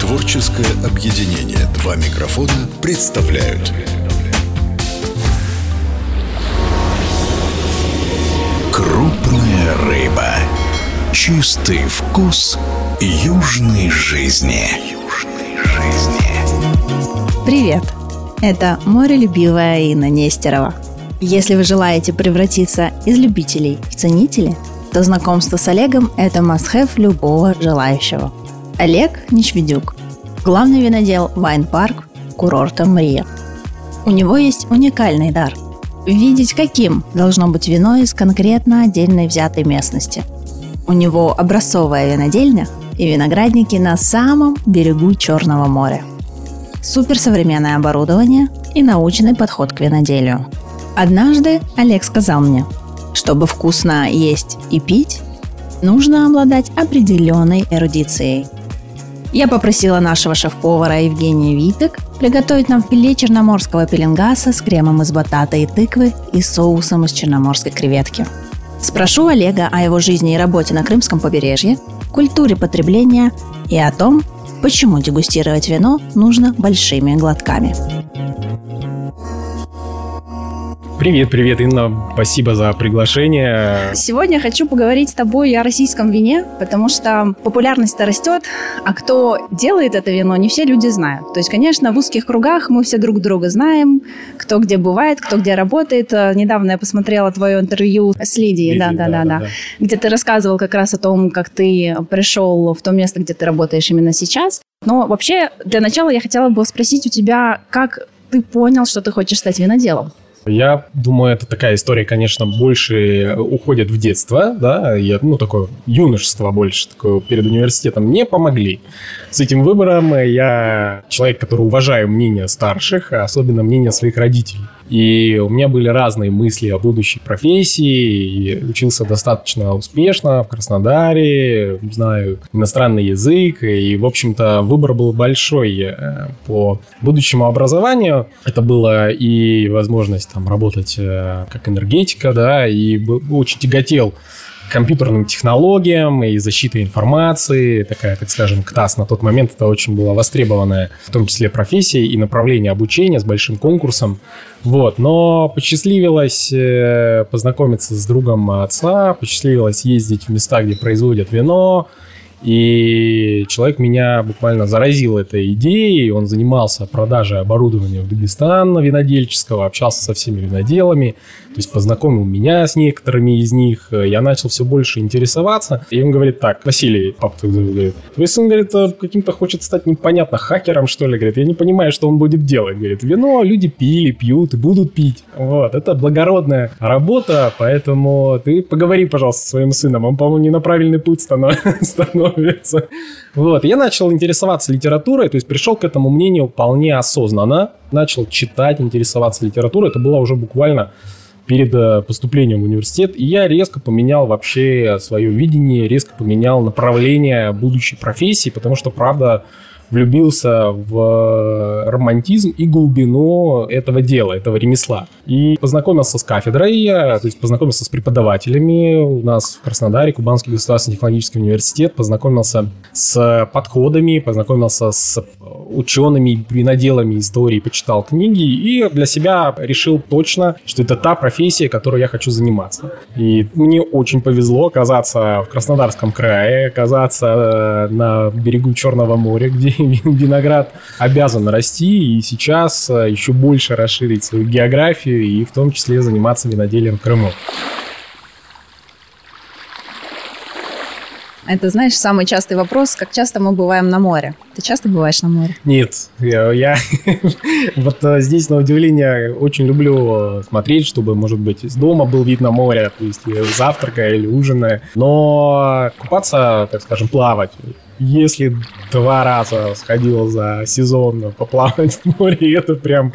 Творческое объединение «Два микрофона» представляют Крупная рыба. Чистый вкус южной жизни. Привет! Это морелюбивая Инна Нестерова. Если вы желаете превратиться из любителей в ценителей, то знакомство с Олегом – это must-have любого желающего. Олег Ничведюк, главный винодел Вайн Парк курорта Мрия. У него есть уникальный дар – видеть, каким должно быть вино из конкретно отдельной взятой местности. У него образцовая винодельня и виноградники на самом берегу Черного моря. Суперсовременное оборудование и научный подход к виноделию. Однажды Олег сказал мне, чтобы вкусно есть и пить, нужно обладать определенной эрудицией. Я попросила нашего шеф-повара Евгения Витек приготовить нам филе черноморского пеленгаса с кремом из батата и тыквы и соусом из черноморской креветки. Спрошу Олега о его жизни и работе на Крымском побережье, культуре потребления и о том, почему дегустировать вино нужно большими глотками. Привет, привет, Инна. Спасибо за приглашение. Сегодня хочу поговорить с тобой о российском вине, потому что популярность-то растет, а кто делает это вино, не все люди знают. То есть, конечно, в узких кругах мы все друг друга знаем, кто где бывает, кто где работает. Недавно я посмотрела твое интервью с Лидией, да, да, да, да, да, где ты рассказывал как раз о том, как ты пришел в то место, где ты работаешь именно сейчас. Но вообще, для начала я хотела бы спросить у тебя, как ты понял, что ты хочешь стать виноделом? Я думаю, это такая история, конечно, больше уходит в детство, да, я, ну, такое юношество больше, такое перед университетом. Мне помогли с этим выбором. Я человек, который уважаю мнение старших, а особенно мнение своих родителей. И у меня были разные мысли о будущей профессии. И учился достаточно успешно в Краснодаре, знаю иностранный язык. И, в общем-то, выбор был большой э, по будущему образованию. Это было и возможность там работать э, как энергетика, да, и очень тяготел компьютерным технологиям и защитой информации. Такая, так скажем, КТАС на тот момент это очень была востребованная, в том числе профессия и направление обучения с большим конкурсом. Вот, но посчастливилось э, познакомиться с другом отца, посчастливилось ездить в места, где производят вино, и человек меня буквально заразил этой идеей. Он занимался продажей оборудования в Дагестан винодельческого, общался со всеми виноделами, то есть познакомил меня с некоторыми из них. Я начал все больше интересоваться. И он говорит так, Василий, папа говорит, твой сын, говорит, каким-то хочет стать непонятно хакером, что ли. Говорит, я не понимаю, что он будет делать. Говорит, вино люди пили, пьют и будут пить. Вот, это благородная работа, поэтому ты поговори, пожалуйста, с своим сыном. Он, по-моему, не на правильный путь становится становится. Вот, я начал интересоваться литературой, то есть пришел к этому мнению вполне осознанно, начал читать, интересоваться литературой, это было уже буквально перед э, поступлением в университет, и я резко поменял вообще свое видение, резко поменял направление будущей профессии, потому что, правда, влюбился в романтизм и глубину этого дела, этого ремесла. И познакомился с кафедрой, то есть познакомился с преподавателями у нас в Краснодаре, Кубанский государственный технологический университет, познакомился с подходами, познакомился с учеными, виноделами истории, почитал книги и для себя решил точно, что это та профессия, которой я хочу заниматься. И мне очень повезло оказаться в Краснодарском крае, оказаться э, на берегу Черного моря, где виноград обязан расти и сейчас э, еще больше расширить свою географию и в том числе заниматься виноделием в Крыму. Это, знаешь, самый частый вопрос, как часто мы бываем на море. Ты часто бываешь на море? Нет, я, я вот э, здесь, на удивление, очень люблю смотреть, чтобы, может быть, из дома был вид на море, то есть завтрака или ужина. Но купаться, так скажем, плавать если два раза сходил за сезон поплавать в море, это прям...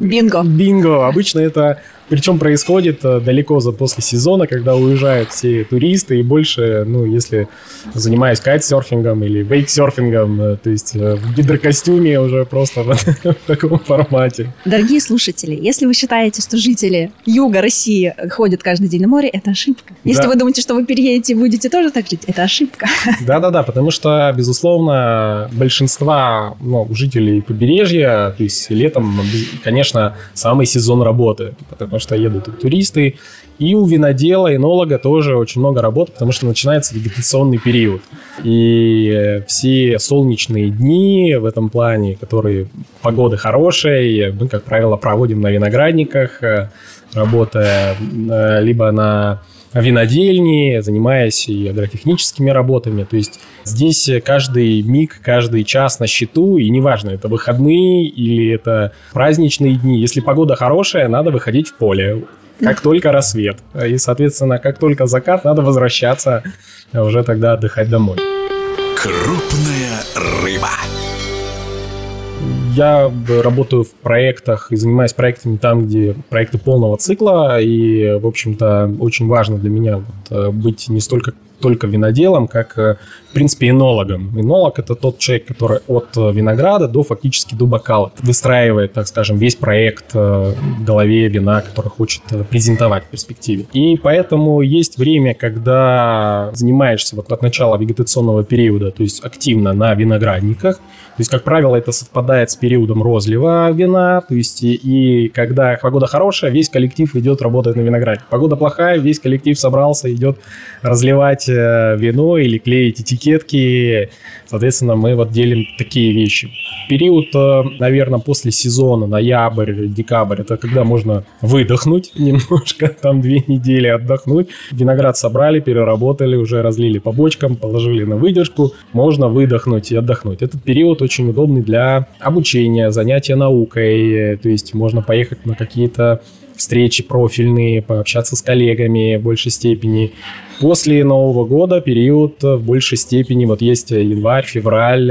Бинго. Бинго. Обычно это причем происходит э, далеко за после сезона, когда уезжают все туристы, и больше, ну, если занимаюсь кайтсерфингом или вейксерфингом, э, то есть э, в гидрокостюме уже просто в, в таком формате. Дорогие слушатели, если вы считаете, что жители юга России ходят каждый день на море, это ошибка. Если да. вы думаете, что вы переедете и будете тоже так жить, это ошибка. Да-да-да, потому что, безусловно, большинства ну, жителей побережья, то есть летом, конечно, самый сезон работы, потому что едут и туристы, и у винодела, энолога тоже очень много работы, потому что начинается вегетационный период. И все солнечные дни в этом плане, которые погода хорошая, мы, как правило, проводим на виноградниках, работая э, либо на винодельни, занимаясь и агротехническими работами. То есть здесь каждый миг, каждый час на счету, и неважно, это выходные или это праздничные дни. Если погода хорошая, надо выходить в поле как только рассвет. И, соответственно, как только закат, надо возвращаться уже тогда отдыхать домой. Крупная рыба. Я работаю в проектах и занимаюсь проектами там, где проекты полного цикла, и, в общем-то, очень важно для меня вот, э, быть не столько только виноделом, как, э, в принципе, энологом. Энолог – это тот человек, который от э, винограда до фактически до бокала выстраивает, так скажем, весь проект в голове вина, который хочет презентовать в перспективе. И поэтому есть время, когда занимаешься вот от начала вегетационного периода, то есть активно на виноградниках, то есть, как правило, это совпадает с периодом розлива вина. То есть, и, и когда погода хорошая, весь коллектив идет работать на винограде. Погода плохая, весь коллектив собрался, идет разливать э, вино или клеить этикетки. Соответственно, мы вот делим такие вещи. Период, э, наверное, после сезона, ноябрь, декабрь, это когда можно выдохнуть немножко, там две недели отдохнуть. Виноград собрали, переработали, уже разлили по бочкам, положили на выдержку. Можно выдохнуть и отдохнуть. Этот период очень удобный для обучения, занятия наукой, то есть можно поехать на какие-то встречи профильные, пообщаться с коллегами в большей степени. После Нового года период в большей степени, вот есть январь, февраль,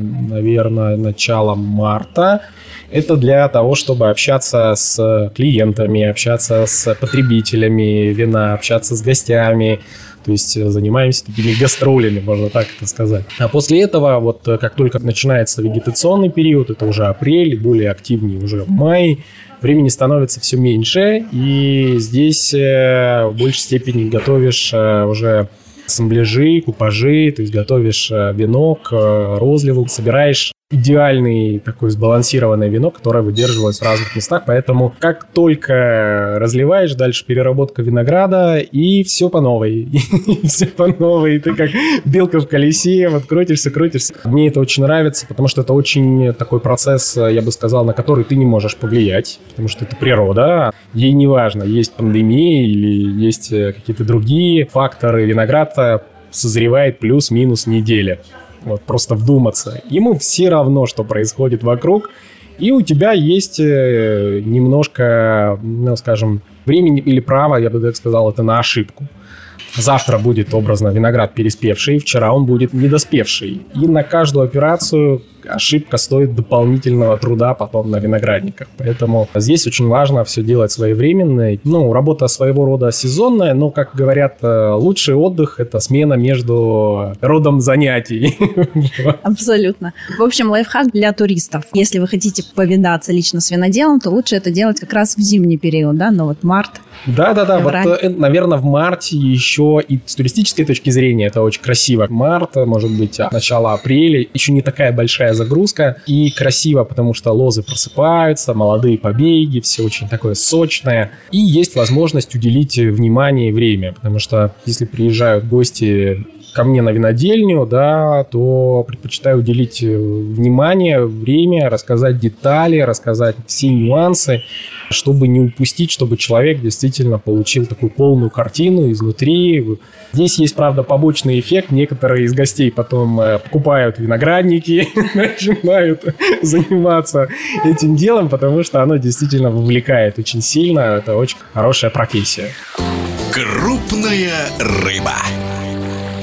наверное, начало марта. Это для того, чтобы общаться с клиентами, общаться с потребителями вина, общаться с гостями, то есть э, занимаемся такими гастролями, можно так это сказать. А после этого, вот э, как только начинается вегетационный период, это уже апрель, более активнее уже май, времени становится все меньше, и здесь э, в большей степени готовишь уже ассамбляжи, купажи, то есть готовишь вино к розливу, собираешь идеальный такой сбалансированное вино, которое выдерживалось в разных местах. Поэтому как только разливаешь, дальше переработка винограда, и все по новой. все по новой. Ты как белка в колесе, вот крутишься, крутишься. Мне это очень нравится, потому что это очень такой процесс, я бы сказал, на который ты не можешь повлиять, потому что это природа. Ей не важно, есть пандемия или есть какие-то другие факторы. Виноград созревает плюс-минус неделя вот просто вдуматься. Ему все равно, что происходит вокруг, и у тебя есть э, немножко, ну, скажем, времени или права, я бы так сказал, это на ошибку. Завтра будет образно виноград переспевший, вчера он будет недоспевший. И на каждую операцию ошибка стоит дополнительного труда потом на виноградниках. Поэтому здесь очень важно все делать своевременно. Ну, работа своего рода сезонная, но, как говорят, э, лучший отдых – это смена между родом занятий. Абсолютно. В общем, лайфхак для туристов. Если вы хотите повидаться лично с виноделом, то лучше это делать как раз в зимний период, да, ну вот март, да-да-да, вот, э, наверное, в марте еще и с туристической точки зрения это очень красиво. Март, может быть, начало апреля, еще не такая большая загрузка. И красиво, потому что лозы просыпаются, молодые побеги, все очень такое сочное. И есть возможность уделить внимание и время, потому что если приезжают гости ко мне на винодельню, да, то предпочитаю уделить внимание, время, рассказать детали, рассказать все нюансы, чтобы не упустить, чтобы человек действительно получил такую полную картину изнутри. Здесь есть, правда, побочный эффект. Некоторые из гостей потом э, покупают виноградники, начинают заниматься этим делом, потому что оно действительно вовлекает очень сильно. Это очень хорошая профессия. Крупная рыба.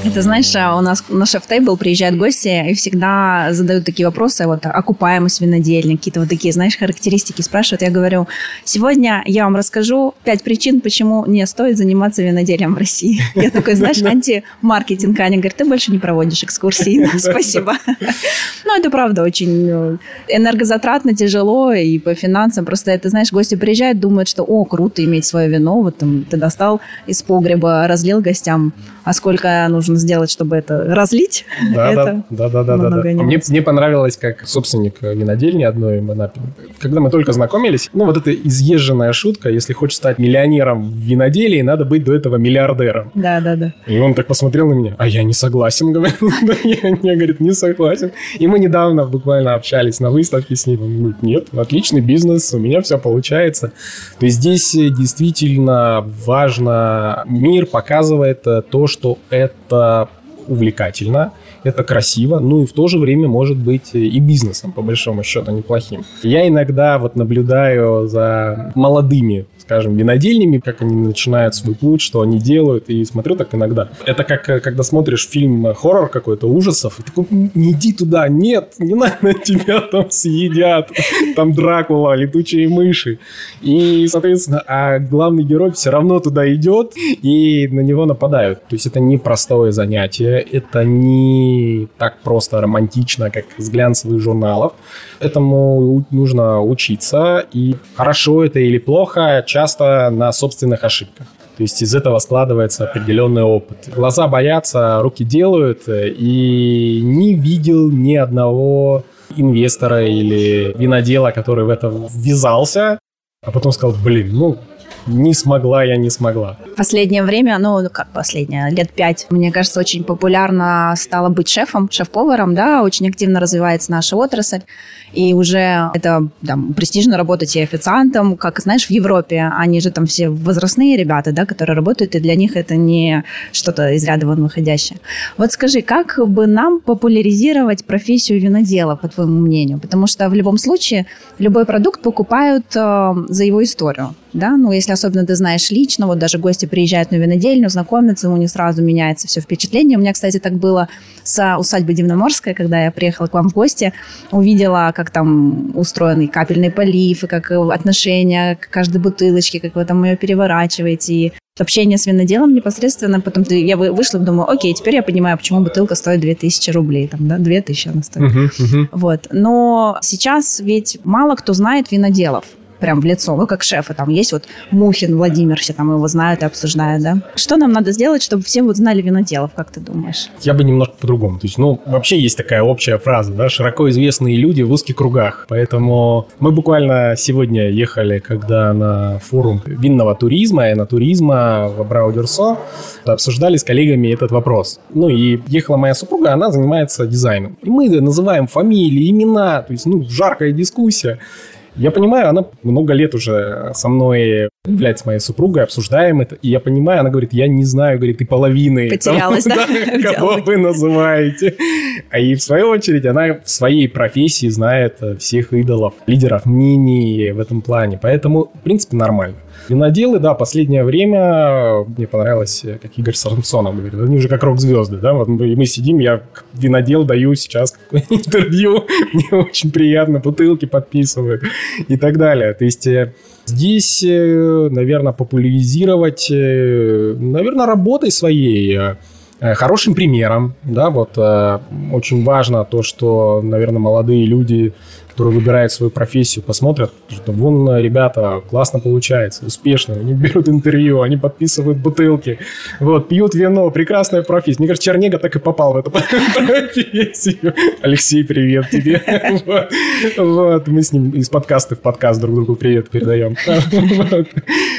Это знаешь, а у нас на шеф-тейбл приезжают гости и всегда задают такие вопросы, вот окупаемость винодельни, какие-то вот такие, знаешь, характеристики спрашивают. Я говорю, сегодня я вам расскажу пять причин, почему не стоит заниматься виноделием в России. Я такой, знаешь, антимаркетинг. Аня говорит, ты больше не проводишь экскурсии. Спасибо. Ну, это правда очень э, энергозатратно, тяжело и по финансам. Просто это, знаешь, гости приезжают, думают, что, о, круто иметь свое вино. Вот там ты достал из погреба, разлил гостям. А сколько нужно нужно сделать, чтобы это разлить. Да, это да, да, да, да, да. Мне, мне понравилось, как собственник винодельни одной Анапе, когда мы только знакомились, ну, вот эта изъезженная шутка, если хочешь стать миллионером в виноделии, надо быть до этого миллиардером. Да, да, да. И он так посмотрел на меня, а я не согласен, говорит. Я, говорит, не согласен. И мы недавно буквально общались на выставке с ним. Он говорит, нет, отличный бизнес, у меня все получается. То есть здесь действительно важно, мир показывает то, что это увлекательно, это красиво, ну и в то же время может быть и бизнесом, по большому счету, неплохим. Я иногда вот наблюдаю за молодыми скажем, винодельнями, как они начинают свой путь, что они делают, и смотрю так иногда. Это как, э, когда смотришь фильм э, хоррор какой-то, ужасов, и такой, не иди туда, нет, не надо, тебя там съедят, там Дракула, летучие мыши. И, соответственно, а главный герой все равно туда идет, и на него нападают. То есть это не простое занятие, это не так просто романтично, как с глянцевых журналов. Этому нужно учиться, и хорошо это или плохо, часто на собственных ошибках. То есть из этого складывается определенный опыт. Глаза боятся, руки делают, и не видел ни одного инвестора или винодела, который в это ввязался, а потом сказал, блин, ну, не смогла я, не смогла. Последнее время, ну, как последнее, лет пять, мне кажется, очень популярно стало быть шефом, шеф-поваром, да, очень активно развивается наша отрасль, и уже это там, престижно работать и официантом, как, знаешь, в Европе, они же там все возрастные ребята, да, которые работают, и для них это не что-то из ряда вон выходящее. Вот скажи, как бы нам популяризировать профессию винодела, по твоему мнению? Потому что в любом случае любой продукт покупают э, за его историю да, ну, если особенно ты знаешь лично, вот даже гости приезжают на винодельню, знакомятся, у них сразу меняется все впечатление. У меня, кстати, так было с усадьбой Дивноморская, когда я приехала к вам в гости, увидела, как там устроенный капельный полив, и как отношения к каждой бутылочке, как вы там ее переворачиваете, и общение с виноделом непосредственно. Потом ты, я вышла и думаю, окей, теперь я понимаю, почему бутылка стоит 2000 рублей. Там, да, 2000 она стоит. Uh-huh, uh-huh. Вот. Но сейчас ведь мало кто знает виноделов прям в лицо, ну, как шефы, там есть вот Мухин Владимир, все там его знают и обсуждают, да? Что нам надо сделать, чтобы все вот знали виноделов, как ты думаешь? Я бы немножко по-другому. То есть, ну, вообще есть такая общая фраза, да, широко известные люди в узких кругах. Поэтому мы буквально сегодня ехали, когда на форум винного туризма и на туризма в Абрау-Дюрсо обсуждали с коллегами этот вопрос. Ну, и ехала моя супруга, она занимается дизайном. И мы называем фамилии, имена, то есть, ну, жаркая дискуссия. Я понимаю, она много лет уже со мной является моей супругой, обсуждаем это, и я понимаю, она говорит, я не знаю, говорит, и половины. Потерялась, там, да? Кого вы называете. А и в свою очередь она в своей профессии знает всех идолов, лидеров мнений в этом плане. Поэтому, в принципе, нормально. Виноделы, да, последнее время мне понравилось, как Игорь Самсонов говорит, они уже как рок-звезды, да, вот мы, мы сидим, я винодел даю сейчас интервью, мне очень приятно, бутылки подписывают и так далее. То есть э, здесь, э, наверное, популяризировать, э, наверное, работой своей, хорошим примером, да, вот очень важно то, что, наверное, молодые люди которые выбирают свою профессию, посмотрят, что вон ребята классно получается, успешно, они берут интервью, они подписывают бутылки, вот, пьют вино, прекрасная профессия. Мне кажется, Чернега так и попал в эту профессию. Алексей, привет тебе. Вот, мы с ним из подкаста в подкаст друг другу привет передаем.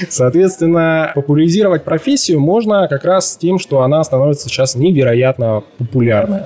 Соответственно, популяризировать профессию можно как раз тем, что она становится сейчас невероятно популярной.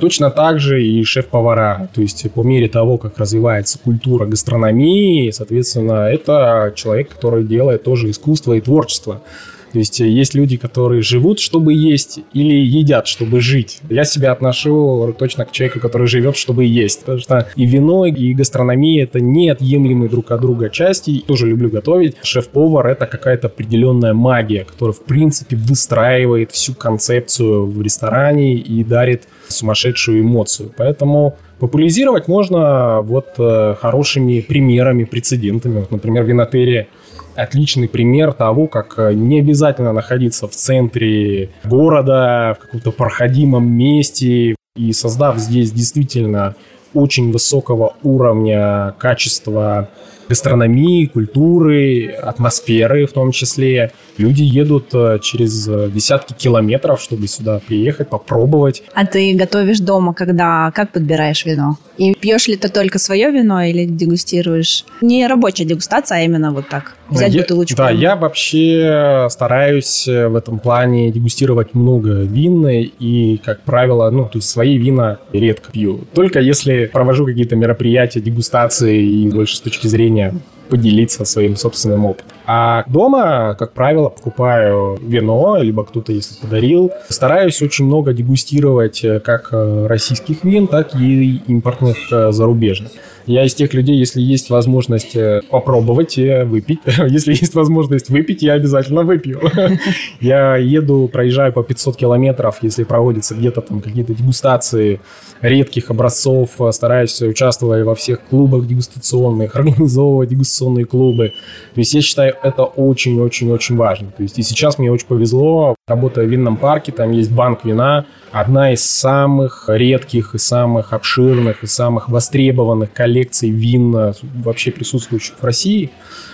Точно так же и шеф-повара. То есть по мере того, как развивается культура гастрономии, соответственно, это человек, который делает тоже искусство и творчество. То есть есть люди, которые живут, чтобы есть, или едят, чтобы жить. Я себя отношу точно к человеку, который живет, чтобы есть. Потому что и вино, и гастрономия — это неотъемлемые друг от друга части. Тоже люблю готовить. Шеф-повар — это какая-то определенная магия, которая, в принципе, выстраивает всю концепцию в ресторане и дарит сумасшедшую эмоцию. Поэтому популяризировать можно вот э, хорошими примерами, прецедентами. Вот, например, винотерия отличный пример того, как э, не обязательно находиться в центре города, в каком-то проходимом месте. И создав здесь действительно очень высокого уровня качества гастрономии, культуры, атмосферы в том числе. Люди едут э, через э, десятки километров, чтобы сюда приехать, попробовать. А ты готовишь дома, когда как подбираешь вино? И пьешь ли ты только свое вино или дегустируешь? Не рабочая дегустация, а именно вот так. Взять я, бутылочку. Да, я вообще стараюсь в этом плане дегустировать много вин и, как правило, ну, то есть свои вина редко пью. Только если провожу какие-то мероприятия, дегустации и больше с точки зрения поделиться своим собственным опытом. А дома, как правило, покупаю вино, либо кто-то, если подарил. Стараюсь очень много дегустировать э, как э, российских вин, так и импортных э, зарубежных. Я из тех людей, если есть возможность попробовать, выпить. Если есть возможность выпить, я обязательно выпью. Я еду, проезжаю по 500 километров, если проводятся где-то там какие-то дегустации редких образцов, стараюсь участвовать во всех клубах дегустационных, организовывать дегустационные клубы. То есть я считаю, это очень-очень-очень важно. То есть и сейчас мне очень повезло, работая в винном парке, там есть банк вина, одна из самых редких и самых обширных и самых востребованных коллекций вин э, вообще присутствующих в России.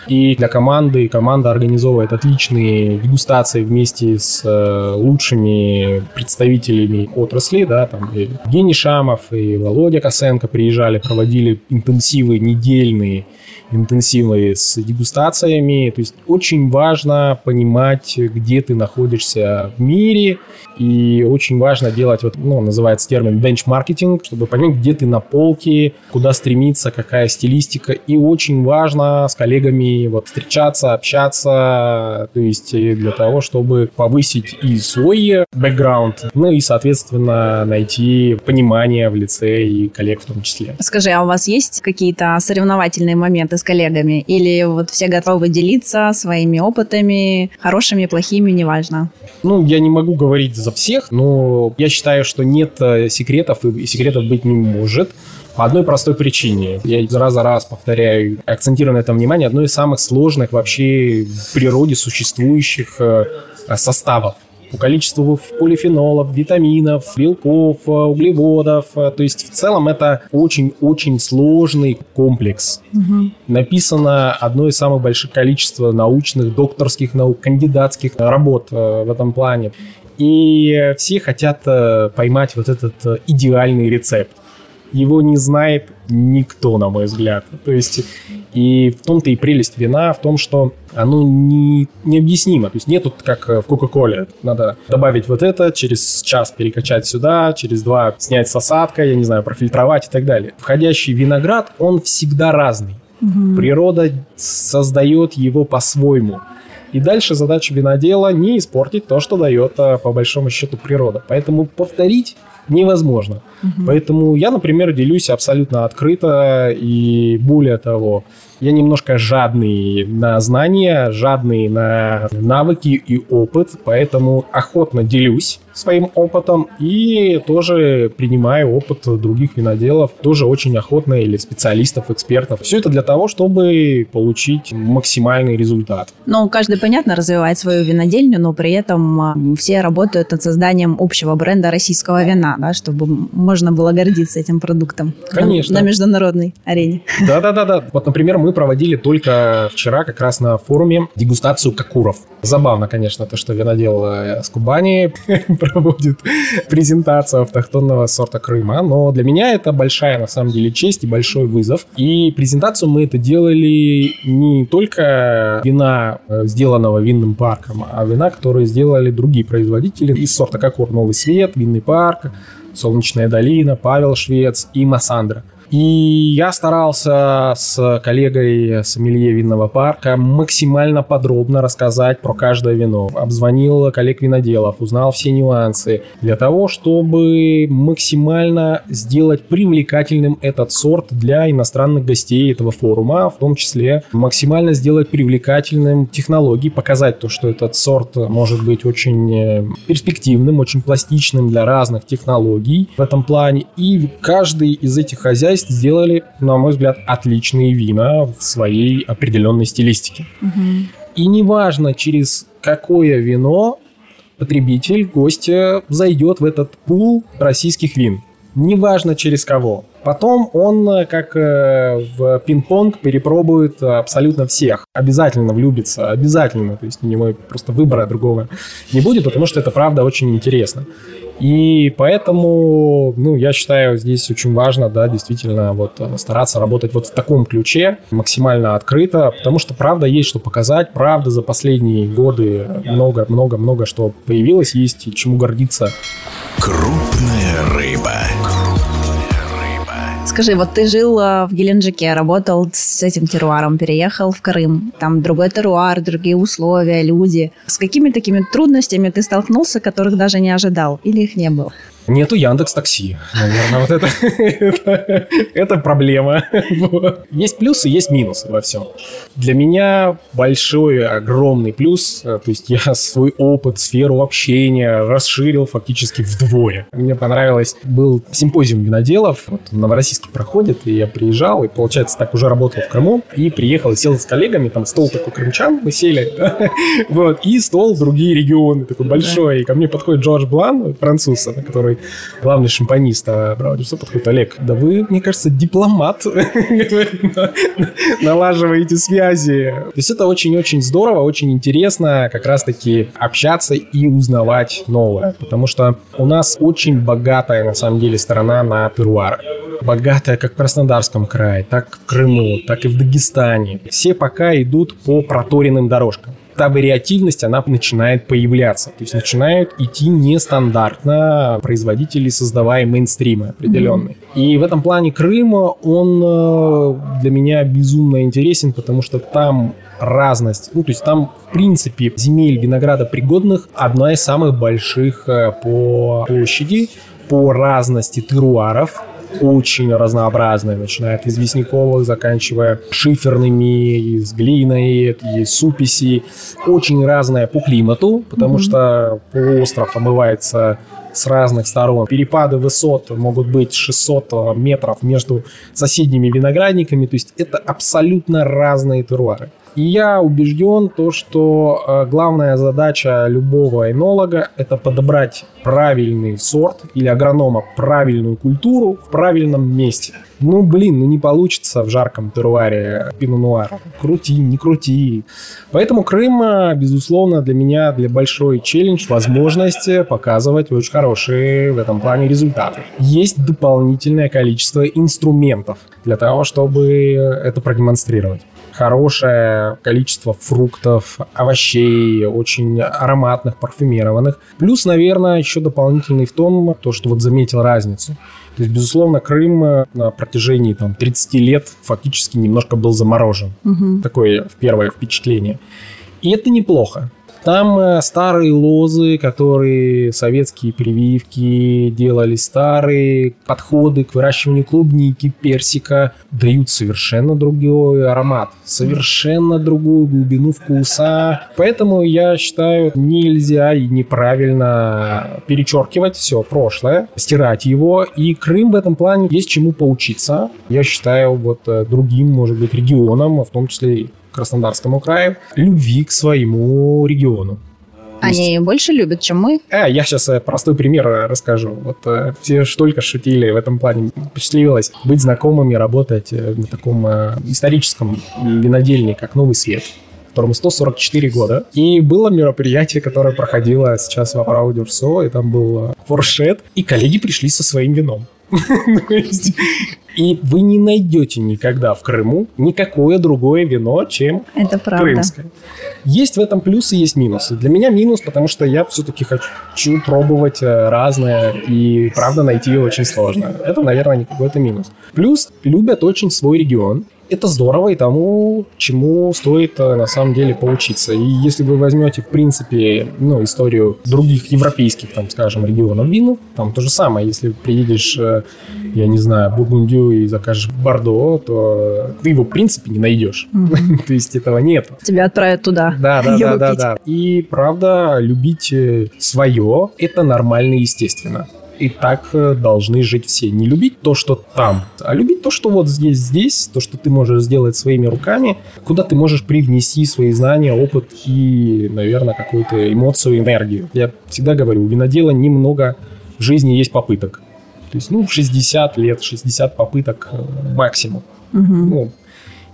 И для команды, команда организовывает отличные дегустации вместе с э, лучшими представителями отрасли, да, там и Евгений Шамов, и Володя Косенко приезжали, проводили интенсивы недельные, интенсивные с дегустациями. То есть очень важно понимать, где ты находишься в мире, и очень важно делать, вот, ну, называется термин бенчмаркетинг, чтобы понять, где ты на полке, куда стремиться, какая стилистика. И очень важно с коллегами вот встречаться, общаться, то есть для того, чтобы повысить и свой бэкграунд, ну и, соответственно, найти понимание в лице и коллег в том числе. Скажи, а у вас есть какие-то соревновательные моменты коллегами? Или вот все готовы делиться своими опытами, хорошими, плохими, неважно? Ну, я не могу говорить за всех, но я считаю, что нет э, секретов и секретов быть не может. По одной простой причине. Я раз за раз повторяю, акцентирую на этом внимание, одно из самых сложных вообще в природе существующих э, составов по количеству полифенолов, витаминов, белков, э, углеводов. То есть в целом это очень-очень сложный комплекс. Угу. Написано одно из самых больших количеств научных, докторских наук, кандидатских работ в этом плане. И все хотят э, поймать вот этот э, идеальный рецепт. Его не знает никто, на мой взгляд. То есть, и в том-то и прелесть вина, в том, что оно не, необъяснимо. То есть нету, как в Кока-Коле. Надо добавить вот это, через час перекачать сюда, через два снять с осадка, я не знаю, профильтровать и так далее. Входящий виноград, он всегда разный. Угу. Природа создает его по-своему. И дальше задача винодела не испортить то, что дает а, по большому счету природа. Поэтому повторить невозможно. Угу. Поэтому я, например, делюсь абсолютно открыто и более того, я немножко жадный на знания, жадный на навыки и опыт, поэтому охотно делюсь своим опытом и тоже принимаю опыт других виноделов, тоже очень охотно или специалистов, экспертов. Все это для того, чтобы получить максимальный результат. Ну, каждый, понятно, развивает свою винодельню, но при этом а, все работают над созданием общего бренда российского вина, да, чтобы можно было гордиться этим продуктом. Конечно. На, на международной арене. Да-да-да. Вот, например, мы проводили только вчера как раз на форуме дегустацию кокуров. Забавно, конечно, то, что винодел э, с Кубани проводит презентацию автохтонного сорта Крыма, но для меня это большая, на самом деле, честь и большой вызов. И презентацию мы это делали не только вина, э, сделанного винным парком, а вина, которые сделали другие производители из сорта Кокур Новый Свет, Винный парк, Солнечная долина, Павел Швец и Массандра. И я старался с коллегой сомелье винного парка максимально подробно рассказать про каждое вино. Обзвонил коллег виноделов, узнал все нюансы для того, чтобы максимально сделать привлекательным этот сорт для иностранных гостей этого форума, в том числе максимально сделать привлекательным технологии, показать то, что этот сорт может быть очень э, перспективным, очень пластичным для разных технологий в этом плане. И каждый из этих хозяйств сделали, на мой взгляд, отличные вина в своей определенной стилистике. Угу. И неважно, через какое вино потребитель, гость зайдет в этот пул российских вин. Неважно через кого. Потом он, э, как э, в пинг-понг, перепробует абсолютно всех. Обязательно влюбится, обязательно. То есть у него просто выбора другого не будет, потому что это правда очень интересно. И поэтому, ну, я считаю, здесь очень важно, да, действительно, вот э, стараться работать вот в таком ключе, максимально открыто, потому что правда есть что показать, правда за последние годы много-много-много что появилось, есть чему гордиться. Крупная рыба. Скажи, вот ты жил э, в Геленджике, работал с этим теруаром, переехал в Крым. Там другой теруар, другие условия, люди. С какими такими трудностями ты столкнулся, которых даже не ожидал? Или их не было? Нету Яндекс Такси. Наверное, вот это, это, это проблема. Есть плюсы, есть минусы во всем. Для меня большой, огромный плюс, э, то есть я свой опыт, сферу общения расширил фактически вдвое. Мне понравилось, был симпозиум виноделов, вот в Новороссийске проходит, и я приезжал, и, получается, так уже работал в Крыму, и приехал, и сел с коллегами, там стол такой крымчан, мы сели, вот, и стол другие регионы, такой большой, и ко мне подходит Джордж Блан, француз, который который главный шампанист а Браудерса, подходит Олег, да вы, мне кажется, дипломат, налаживаете связи. То есть это очень-очень здорово, очень интересно как раз-таки общаться и узнавать новое, потому что у нас очень богатая, на самом деле, страна на теруары богатая как в Краснодарском крае, так в Крыму, так и в Дагестане. Все пока идут по проторенным дорожкам та вариативность, она начинает появляться. То есть начинают идти нестандартно производители, создавая мейнстримы определенные. Mm-hmm. И в этом плане Крыма он э, для меня безумно интересен, потому что там разность. Ну, то есть там, в принципе, земель винограда пригодных одна из самых больших э, по площади, по разности теруаров очень разнообразные, начиная от известняковых, заканчивая шиферными, из глиной, из суписи. Очень разная по климату, потому mm-hmm. что полуостров омывается с разных сторон. Перепады высот могут быть 600 метров между соседними виноградниками, то есть это абсолютно разные теруары. И я убежден, то, что э, главная задача любого энолога – это подобрать правильный сорт или агронома правильную культуру в правильном месте. Ну, блин, ну не получится в жарком теруаре пино нуар. Крути, не крути. Поэтому Крым, э, безусловно, для меня для большой челлендж, возможность показывать очень хорошие в этом плане результаты. Есть дополнительное количество инструментов для того, чтобы это продемонстрировать хорошее количество фруктов, овощей, очень ароматных, парфюмированных. Плюс, наверное, еще дополнительный в том, то, что вот заметил разницу. То есть, безусловно, Крым э, на протяжении там, 30 лет фактически немножко был заморожен. Угу. Такое первое впечатление. И это неплохо. Там э, старые лозы, которые советские прививки делали, старые подходы к выращиванию клубники, персика дают совершенно другой аромат, совершенно другую глубину вкуса. Поэтому я считаю, нельзя и неправильно перечеркивать все прошлое, стирать его. И Крым в этом плане есть чему поучиться. Я считаю, вот э, другим, может быть, регионам, в том числе Краснодарскому краю, любви к своему региону. Они больше любят, чем мы? Э, я сейчас э, простой пример э, расскажу. Вот все только шутили в этом плане. Посчастливилось быть знакомыми, работать на таком историческом винодельне, как Новый Свет которому 144 года. И было мероприятие, которое проходило сейчас в Апрау Дюрсо, и там был форшет, и коллеги пришли со своим вином. И вы не найдете никогда в Крыму никакое другое вино, чем Это правда. крымское. Есть в этом плюсы, есть минусы. Для меня минус, потому что я все-таки хочу пробовать э, разное, и правда найти очень сложно. Это, наверное, не какой-то минус. Плюс любят очень свой регион. Это здорово и тому, чему стоит э, на самом деле поучиться. И если вы возьмете, в принципе, ну, историю других европейских, там, скажем, регионов вин, там то же самое. Если приедешь, э, я не знаю, в Бургундию и закажешь Бордо, то ты его, в принципе, не найдешь. То есть этого нет. Тебя отправят туда. Да, да, да, да, да. И правда, любить свое это нормально и естественно. И так э, должны жить все. Не любить то, что там, а любить то, что вот здесь, здесь, то, что ты можешь сделать своими руками, куда ты можешь привнести свои знания, опыт и, наверное, какую-то эмоцию, энергию. Я всегда говорю, у винодела немного в жизни есть попыток. То есть, ну, 60 лет, 60 попыток э, максимум. Мгм. Ну,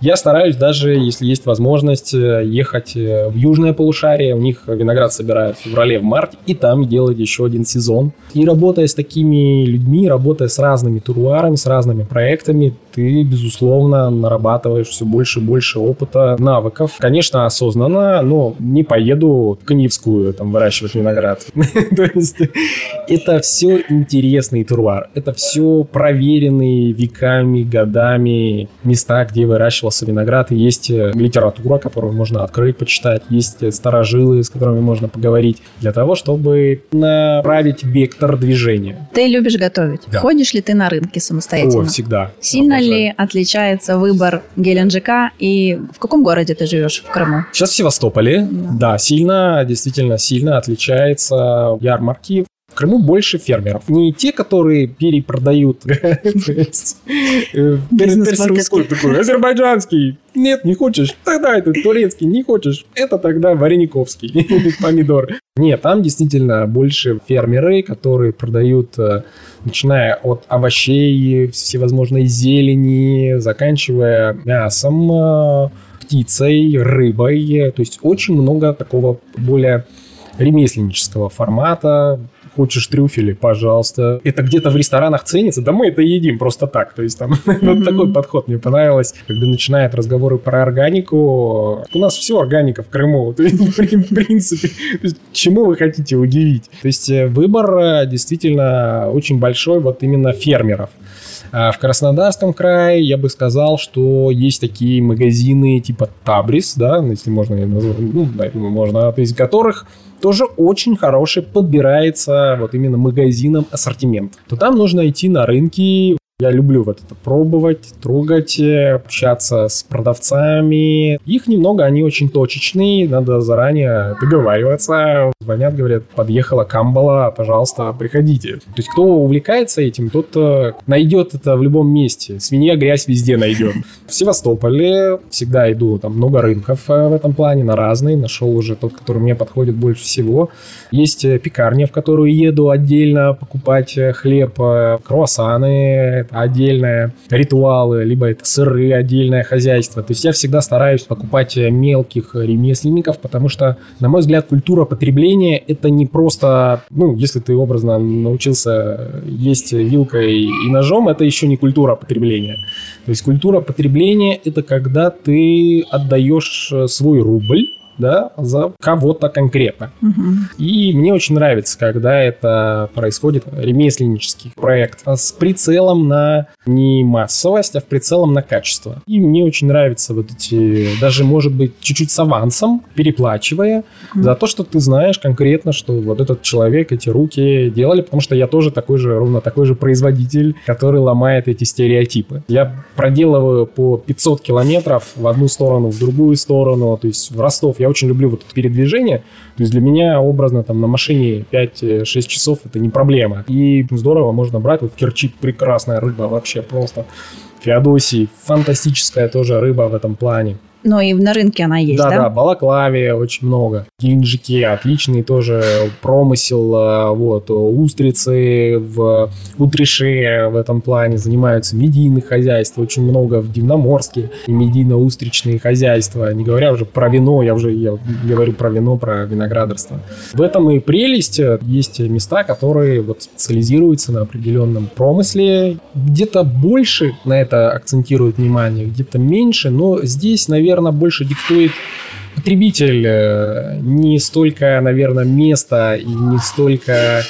я стараюсь даже, если есть возможность, э, ехать э, в южное полушарие. У них виноград собирают в феврале, в марте, и там делать еще один сезон. И работая с такими людьми, работая с разными туруарами, с разными проектами, ты, безусловно, нарабатываешь все больше и больше опыта, навыков. Конечно, осознанно, но не поеду в Каневскую там выращивать виноград. То есть это все интересный туруар. Это все проверенные веками, годами места, где выращивался виноград. И есть э, литература, которую можно открыть, почитать. Есть э, старожилы, с которыми можно поговорить. Для того, чтобы направить вектор движения. Ты любишь готовить. Да. Ходишь ли ты на рынке самостоятельно? О, всегда. Сильно Обожаю. ли отличается выбор Геленджика и в каком городе ты живешь в Крыму? Сейчас в Севастополе, Да. да, сильно, действительно сильно отличается ярмарки. В Крыму больше фермеров. Не те, которые перепродают. Э, такой, азербайджанский. Нет, не хочешь? Тогда это турецкий, не хочешь? Это тогда варениковский помидор. Нет, там действительно больше фермеры, которые продают, э, начиная от овощей, всевозможной зелени, заканчивая мясом, э, птицей, рыбой. То есть очень много такого более ремесленнического формата. Хочешь трюфели, пожалуйста. Это где-то в ресторанах ценится, да мы это едим просто так. То есть там вот такой подход мне понравилось. Когда начинают разговоры про органику, у нас все органика в Крыму. То есть, в принципе, есть, чему вы хотите удивить? То есть э, выбор э, действительно очень большой вот именно фермеров. А В Краснодарском крае я бы сказал, что есть такие магазины типа Табрис, да, если можно, ну, можно, то есть которых тоже очень хороший подбирается вот именно магазином ассортимент. То там нужно идти на рынки, я люблю вот это пробовать, трогать, э, общаться с продавцами. Их немного, они очень точечные, надо заранее договариваться. Звонят, говорят, подъехала Камбала, пожалуйста, приходите. То есть кто увлекается этим, тот э, найдет это в любом месте. Свинья грязь везде найдет. В Севастополе всегда иду, там много рынков э, в этом плане, на разные. Нашел уже тот, который мне подходит больше всего. Есть пекарня, в которую еду отдельно покупать хлеб, круассаны, это отдельное, ритуалы, либо это сыры, отдельное хозяйство. То есть я всегда стараюсь покупать э, мелких ремесленников, потому что, на мой взгляд, культура потребления это не просто, ну, если ты образно научился есть вилкой и ножом, это еще не культура потребления. То есть культура потребления это когда ты отдаешь э, свой рубль, да, за кого-то конкретно. Мгм. И мне очень нравится, когда это происходит ремесленнический проект а с прицелом на не массовость, а в прицелом на качество. И мне очень нравится вот эти, даже может быть чуть-чуть с авансом, переплачивая Мгм. за то, что ты знаешь конкретно, что вот этот человек эти руки делали, потому что я тоже такой же, ровно такой же производитель, который ломает эти стереотипы. Я проделываю по 500 километров в одну сторону, в другую сторону, то есть в Ростов. Я очень люблю вот это передвижение. То есть для меня образно там на машине 5-6 часов это не проблема. И здорово можно брать. Вот Керчи прекрасная рыба вообще просто. Феодосий, фантастическая тоже рыба в этом плане. Но и на рынке она есть, да? Да, да, Балаклаве очень много. Геленджике отличный тоже промысел. э, Вот, устрицы в Утрише в этом плане занимаются медийных хозяйств. Очень много в Дивноморске и медийно-устричные хозяйства. Не говоря уже про вино, я уже я говорю про вино, про виноградарство. В этом и прелесть. Есть места, которые вот специализируются на определенном промысле. Где-то больше на это акцентируют внимание, где-то меньше. Но здесь, наверное, больше диктует потребитель. Э, Не столько, наверное, место и не столько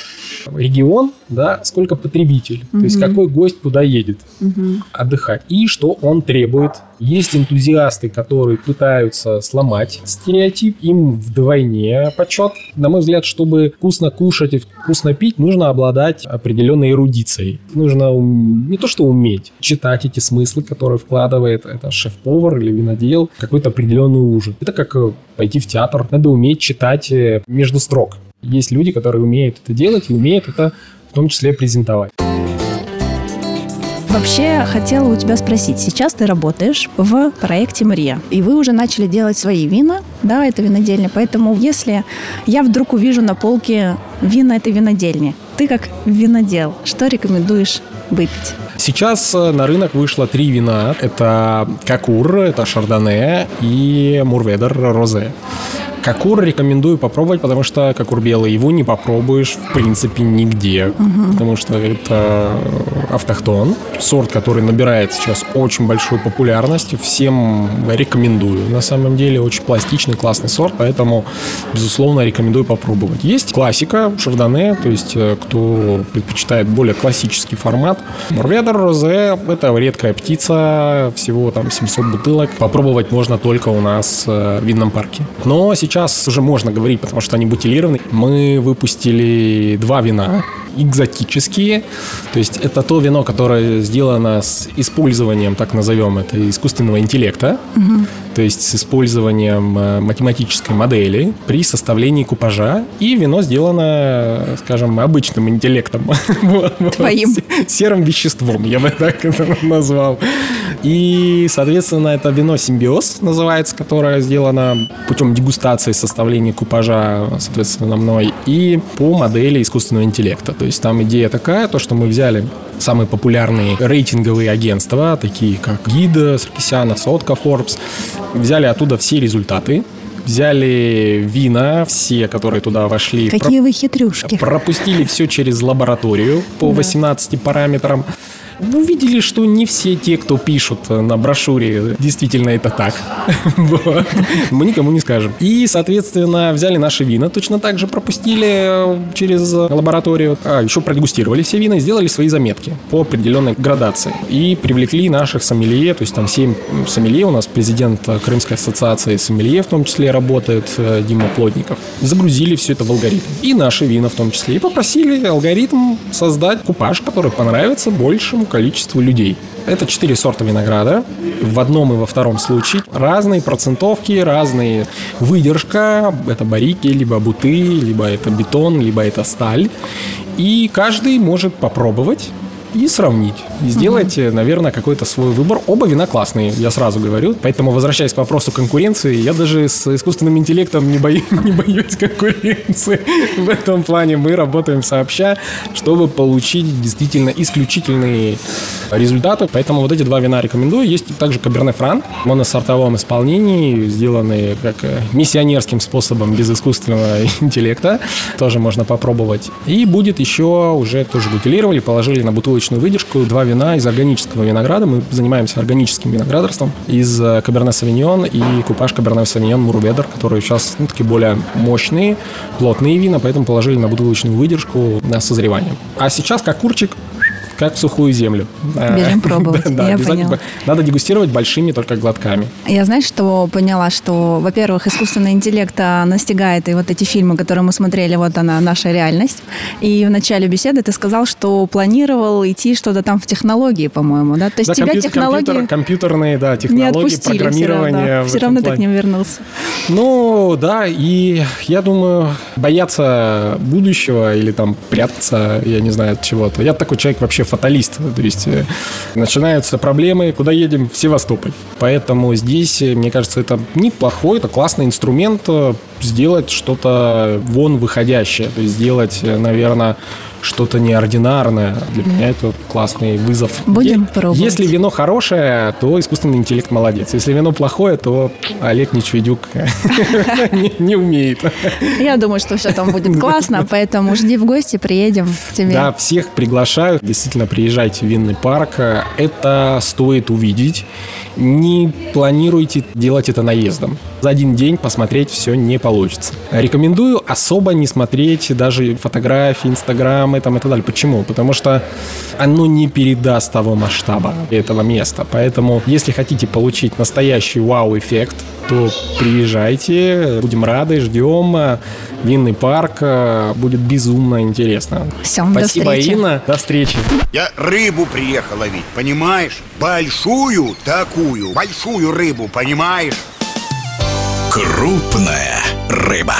регион, да, сколько потребитель. То есть какой гость куда едет Мгм. отдыхать и что он требует. Есть энтузиасты, которые пытаются сломать стереотип, им вдвойне почет. На мой взгляд, чтобы вкусно кушать и вкусно пить, нужно обладать определенной эрудицией. Нужно не то что уметь, читать эти смыслы, которые вкладывает это шеф-повар или винодел, какой-то определенный ужин. Это как э, пойти в театр. Надо уметь читать э, между строк. Есть люди, которые умеют это делать и умеют это в том числе презентовать. Вообще, хотела у тебя спросить. Сейчас ты работаешь в проекте «Мария», и вы уже начали делать свои вина, да, это винодельня. Поэтому если я вдруг увижу на полке вина этой винодельни, ты как винодел, что рекомендуешь выпить? Сейчас э, на рынок вышло три вина. Это Какур, это Шардоне и Мурведер Розе. Какур рекомендую попробовать, потому что Какур белый его не попробуешь в принципе нигде, потому что это автохтон, сорт, который набирает сейчас очень большую популярность, всем рекомендую. На самом деле очень пластичный, классный сорт, поэтому безусловно рекомендую попробовать. Есть классика Шардоне, то есть э, кто предпочитает более классический формат. Мурведер Розе – это редкая птица, всего там 700 бутылок. Попробовать можно только у нас э, в винном парке. Но сейчас уже можно говорить, потому что они бутилированы. Мы выпустили два вина экзотические. То есть это то вино, которое сделано с использованием, так назовем это, искусственного интеллекта. То есть с использованием э, математической модели при составлении купажа. И вино сделано, скажем, обычным интеллектом. Твоим. Серым веществом, я бы так это назвал. И, соответственно, это вино «Симбиоз» называется, которое сделано путем дегустации составления купажа, соответственно, мной, и по модели искусственного интеллекта. То есть там идея такая, то, что мы взяли самые популярные рейтинговые агентства, такие как Гида, Саркисяна, Сотка, Forbes, взяли оттуда все результаты, взяли вина, все, которые туда вошли, про- Какие вы хитрюшки. пропустили все через лабораторию по 18 параметрам. Увидели, что не все те, кто пишут на брошюре, действительно это так. Мы никому не скажем. И, соответственно, взяли наши вина, точно так же пропустили э, через лабораторию. А, еще продегустировали все вина и сделали свои заметки по определенной градации. И привлекли наших сомелье, то есть там 7 сомелье, у нас президент э, Крымской ассоциации сомелье в том числе работает, э, Дима Плотников. Загрузили все это в алгоритм. И наши вина в том числе. И попросили алгоритм создать купаж, который понравится большему количеству людей. Это четыре сорта винограда. В одном и во втором случае разные процентовки, разные выдержка. Это барики, либо буты, либо это бетон, либо это сталь. И каждый может попробовать и сравнить. И сделать, э, наверное, какой-то свой выбор. Оба вина классные, я сразу говорю. Поэтому, возвращаясь к вопросу конкуренции, я даже с искусственным интеллектом не, бою- не боюсь конкуренции. В этом плане мы работаем сообща, чтобы получить действительно исключительные результаты. Поэтому вот эти два вина рекомендую. Есть также Каберне Фран в моносортовом исполнении, сделанные как э, миссионерским способом без искусственного интеллекта. Тоже можно попробовать. И будет еще уже тоже бутилировали, положили на бутылочную выдержку два вина из органического винограда. Мы занимаемся органическим виноградарством из э, Каберне Савиньон и купаж Каберне Савиньон Мурведер, которые сейчас ну, такие более мощные, плотные вина, поэтому положили на бутылочную выдержку на созревание. А сейчас как курчик как в сухую землю. Бежим пробовать, да, я поняла. Надо дегустировать большими только глотками. Я, знаешь, что поняла, что, во-первых, искусственный интеллект а, настигает, и вот эти фильмы, которые мы смотрели, вот она, наша реальность. И в начале беседы ты сказал, что планировал идти что-то там в технологии, по-моему, да? То есть Да, тебя компьютер- технологии компьютер- компьютерные, да, технологии, отпустили все программирование. равно. в Все равно ты к ним вернулся. Ну, да, и я думаю, бояться будущего или там прятаться, я не знаю, от чего-то. Я такой человек вообще фаталист. То есть э, начинаются проблемы, куда едем? В Севастополь. Поэтому здесь, э, мне кажется, это неплохой, это классный инструмент э, сделать что-то вон выходящее. То есть сделать, наверное, что-то неординарное. Для меня это классный вызов. Будем пробовать. Если вино хорошее, то искусственный интеллект молодец. Если вино плохое, то Олег Нечведюк не умеет. Я думаю, что все там будет классно, поэтому жди в гости, приедем к тебе. Да, всех приглашаю. Действительно, приезжайте в винный парк. Это стоит увидеть. Не планируйте делать это наездом. За один день посмотреть все не получится. Рекомендую особо не смотреть даже фотографии, инстаграмы там и так далее. Почему? Потому что оно не передаст того масштаба этого места. Поэтому, если хотите получить настоящий вау-эффект, то приезжайте, будем рады, ждем. Винный парк будет безумно интересно. Все, Спасибо, до встречи. Инна. До встречи. Я рыбу приехал ловить, понимаешь? Большую такую, большую рыбу, понимаешь? Крупная рыба.